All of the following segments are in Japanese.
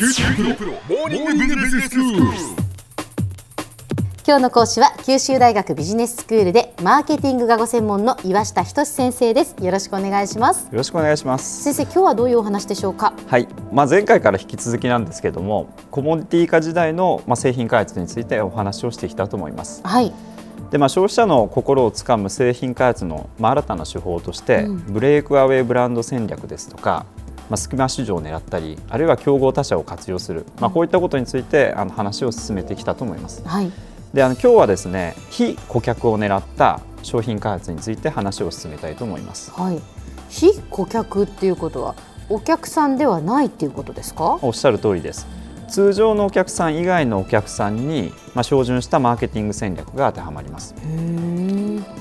九州大学モーニングビジネススクール。今日の講師は九州大学ビジネススクールでマーケティングがご専門の岩下仁先生ですよろしくお願いしますよろしくお願いします。先生今日はどういうお話でしょうか？はい、まあ、前回から引き続きなんですけれども、コモディティ化時代のまあ製品開発についてお話をしていきたいと思います。はいで、まあ、消費者の心をつかむ製品開発のまあ新たな手法として、うんブレイクアウェイブランド戦略ですとか、まあ、隙間市場を狙ったり、あるいは競合他社を活用する、まあ、こういったことについてあの話を進めてきたと思います。はい。で、あの今日はですね、非顧客を狙った商品開発について話を進めたいと思います。はい。非顧客っていうことはお客さんではないっていうことですか？おっしゃる通りです。通常のお客さん以外のお客さんに、まあ、標準したマーケティング戦略が当てはまります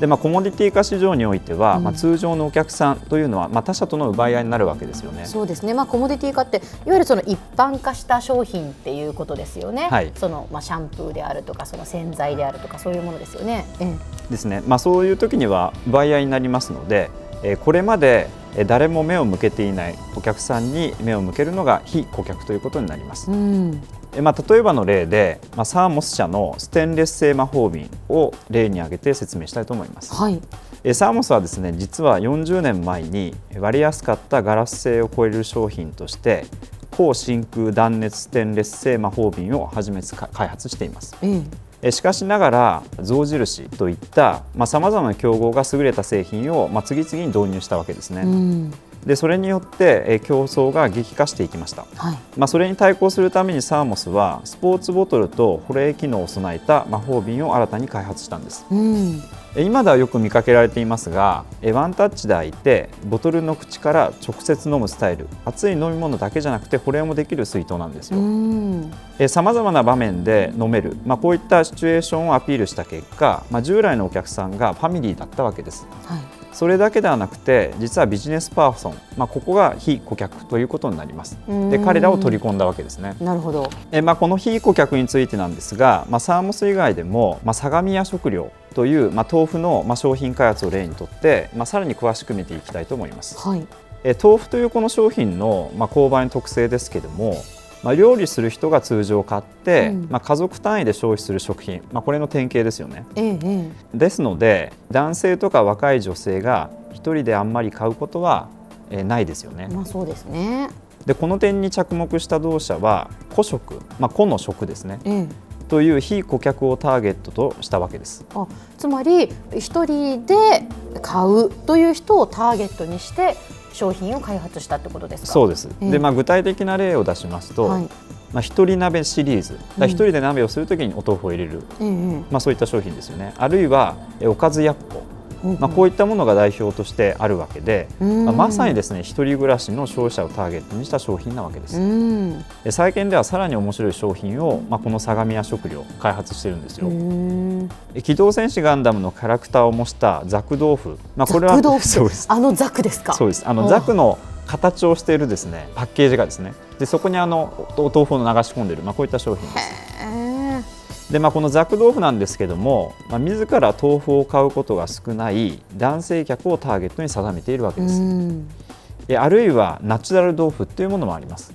で、まあ、コモディティ化市場においては、うん。まあ、通常のお客さんというのは、まあ、他社との奪い合いになるわけですよね。そうですね、まあ、コモディティ化っていわゆるその一般化した商品っていうことですよね、はい。そのまあ、シャンプーであるとかその洗剤であるとかそういうものですよね。ええ。ですね、まあ、そういう時には奪い合いになりますのでえーこれまでえー誰も目を向けていないお客さんに目を向けるのが非顧客ということになります。うん。えまあ、例えばの例で、まあ、サーモス社のステンレス製魔法瓶を例に挙げて説明したいと思います。はい。えサーモスはですね実は40年前に割れやすかったガラス製を超える商品として高真空断熱ステンレス製魔法瓶を初めてか開発しています。ええ。えしかしながら象印といったさまざ、まな競合が優れた製品を、まあ、次々に導入したわけですね、うんでそれによってえ競争が激化していきました。はい。まあ、それに対抗するためにサーモスはスポーツボトルと保冷機能を備えた魔法瓶を新たに開発したんです。うん。え今ではよく見かけられていますがえワンタッチで開いてボトルの口から直接飲むスタイル熱い飲み物だけじゃなくて保冷もできる水筒なんですうよん。さまざまな場面で飲める、まあ、こういったシチュエーションをアピールした結果、まあ、従来のお客さんがファミリーだったわけです。はいそれだけではなくて実はビジネスパーソン、まあ、ここが非顧客ということになります。で彼らを取り込んだわけですね。なるほど。えまあ、この非顧客についてなんですが、まあ、サーモス以外でも、まあ、相模屋食料という、まあ、豆腐の、まあ、商品開発を例にとって、まあ、さらに詳しく見ていきたいと思います。はい。え豆腐というこの商品の、まあ、購買の特性ですけども、まあ、料理する人が通常買って、うん。まあ、家族単位で消費する食品、まあ、これの典型ですよね。えええですので男性とか若い女性が一人であんまり買うことは、えーないですよね。え。まあそうですね。でこの点に着目した同社は個食、まあ、個の食ですね。ええ。という非顧客をターゲットとしたわけです。あつまり一人で買うという人をターゲットにして商品を開発したってことですか？そうです。ええ。で、まあ具体的な例を出しますと、はい。まあ一人鍋シリーズ、一人で鍋をするときにお豆腐を入れる、ええ。えまあそういった商品ですよね。あるいはえおかずやっこ、えまあこういったものが代表としてあるわけで、うん。まあまさにですね一人暮らしの消費者をターゲットにした商品なわけです。うん。で最近ではさらに面白い商品をまあこの相模屋食料開発してるんですよ。機動戦士ガンダムのキャラクターを模したザク豆腐、まあこれは そうです。あのザクですか？そうです。あのおザクの形をしているですねパッケージがですね。でそこにあのおお豆腐を流し込んでいる。まあこういった商品です。でまあこのザク豆腐なんですけども、まあ自ら豆腐を買うことが少ない男性客をターゲットに定めているわけうです。んえあるいはナチュラル豆腐っていうものもあります。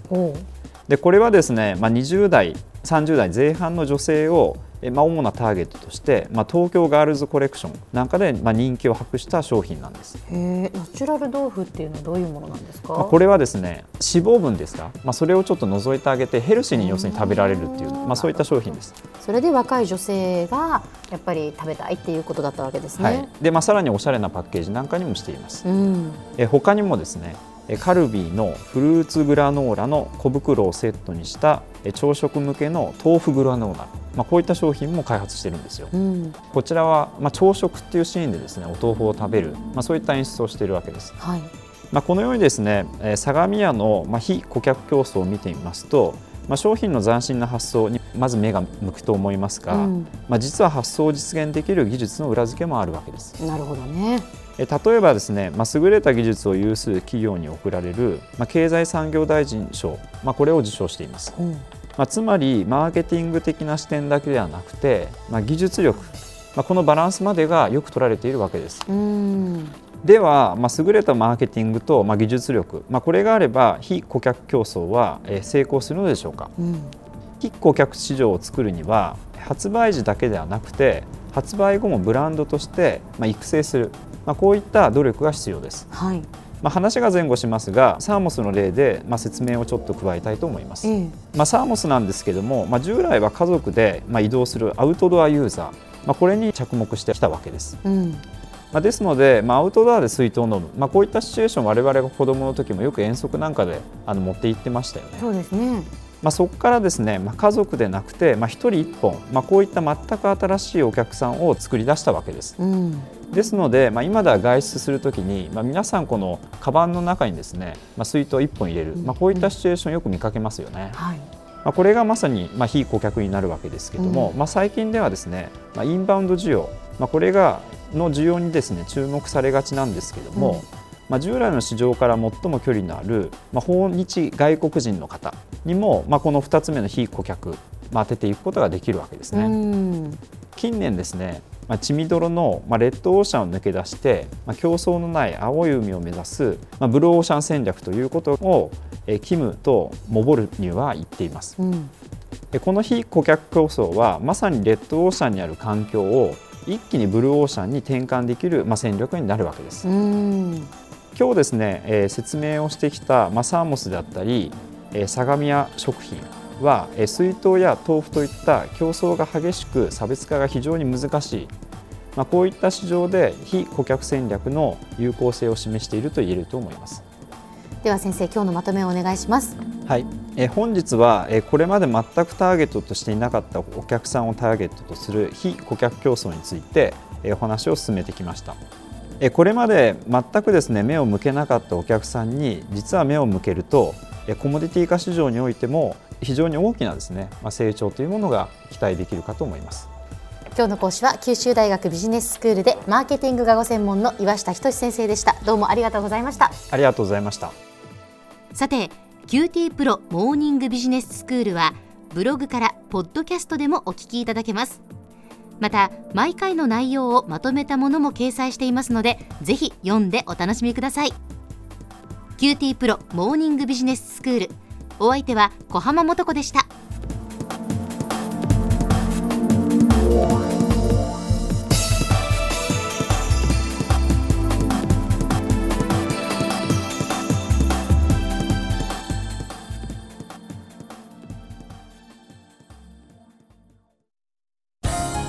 でこれはですね、まあ、20代30代前半の女性を、えまあ、主なターゲットとして、まあ、東京ガールズコレクションなんかで、まあ、人気を博した商品なんです。ナチュラル豆腐っていうのはどういうものなんですか、まあ、これはですね脂肪分ですか、まあ、それをちょっと除いてあげてヘルシーに要するに食べられるっていう、まあ、そういった商品です。それで若い女性がやっぱり食べたいっていうことだったわけですね。はい、で、まあ、さらにおしゃれなパッケージなんかにもしています。うん、え他にもですねえカルビーのフルーツグラノーラの小袋をセットにしたえ朝食向けの豆腐グラノーラ、まあ、こういった商品も開発してるんですよ。うん、こちらは、まあ、朝食っていうシーンでですねお豆腐を食べる、まあ、そういった演出をしているわけです。はい、まあ、このようにですね、えー相模屋の、まあ、非顧客競争を見てみますと、まあ、商品の斬新な発想にまず目が向くと思いますが、うんまあ、実は発想を実現できる技術の裏付けもあるわけです。なるほどね。え例えばですね、まあ、優れた技術を有する企業に贈られる、まあ、経済産業大臣賞、まあ、これを受賞しています。うん、まあ、つまりマーケティング的な視点だけではなくて、まあ、技術力、まあ、このバランスまでがよく取られているわけです。うん、では、まあ、優れたマーケティングと、まあ、技術力、まあ、これがあれば非顧客競争は、えー、成功するのでしょうか、うん、非顧客市場を作るには発売時だけではなくて発売後もブランドとして、まあ、育成する、まあ、こういった努力が必要です。はい。まあ、話が前後しますがサーモスの例で、まあ、説明をちょっと加えたいと思います、うん、まあ、サーモスなんですけども、まあ、従来は家族で、まあ、移動するアウトドアユーザー、まあ、これに着目してきたわけです、うん、まあ、ですので、まあ、アウトドアで水筒を飲む、まあ、こういったシチュエーション我々が子どもの時もよく遠足なんかであの持って行ってましたよね。そうですね。まあ、そこからですね、まあ、家族でなくて、まあ、1人1本、まあ、こういった全く新しいお客さんを作り出したわけです。うん、ですので、まあ、今では外出するときに、まあ、皆さんこのカバンの中にですね、まあ、水筒1本入れる、まあ、こういったシチュエーションよく見かけますよね。はい。まあ、これがまさに、まあ、非顧客になるわけですけれども、うん、まあ、最近ではですね、まあ、インバウンド需要、まあ、これがの需要にですね注目されがちなんですけれども、うん、まあ、従来の市場から最も距離のある、まあ、訪日外国人の方にも、まあ、この2つ目の非顧客、まあ、当てていくことができるわけですね。うん、近年ですねまあ、血みどろの、まあ、レッドオーシャンを抜け出して、まあ、競争のない青い海を目指す、まあ、ブルーオーシャン戦略ということを、えー、キムとモボルニュは言っています。うんこの非顧客競争はまさにレッドオーシャンにある環境を一気にブルーオーシャンに転換できる、まあ、戦略になるわけです。今日ですね、えー、説明をしてきた、まあ、サーモスであったり、えー、相模屋食品は、えー、水筒や豆腐といった競争が激しく差別化が非常に難しい、まあ、こういった市場で非顧客戦略の有効性を示していると言えると思います。では先生今日のまとめをお願いします。はい、え本日は、えこれまで全くターゲットとしていなかったお客さんをターゲットとする非顧客競争について、えお話を進めてきました。えこれまで全くですね目を向けなかったお客さんに実は目を向けるとコモディティ化市場においても非常に大きなですね、まあ、成長というものが期待できるかと思います。今日の講師は九州大学ビジネススクールでマーケティングがご専門の岩下仁先生でした。どうもありがとうございました。ありがとうございました。さて QT プロモーニングビジネススクールはブログからポッドキャストでもお聞きいただけます。また毎回の内容をまとめたものも掲載していますのでぜひ読んでお楽しみください。QTPRO モーニングビジネススクール。お相手は小浜もとこでした。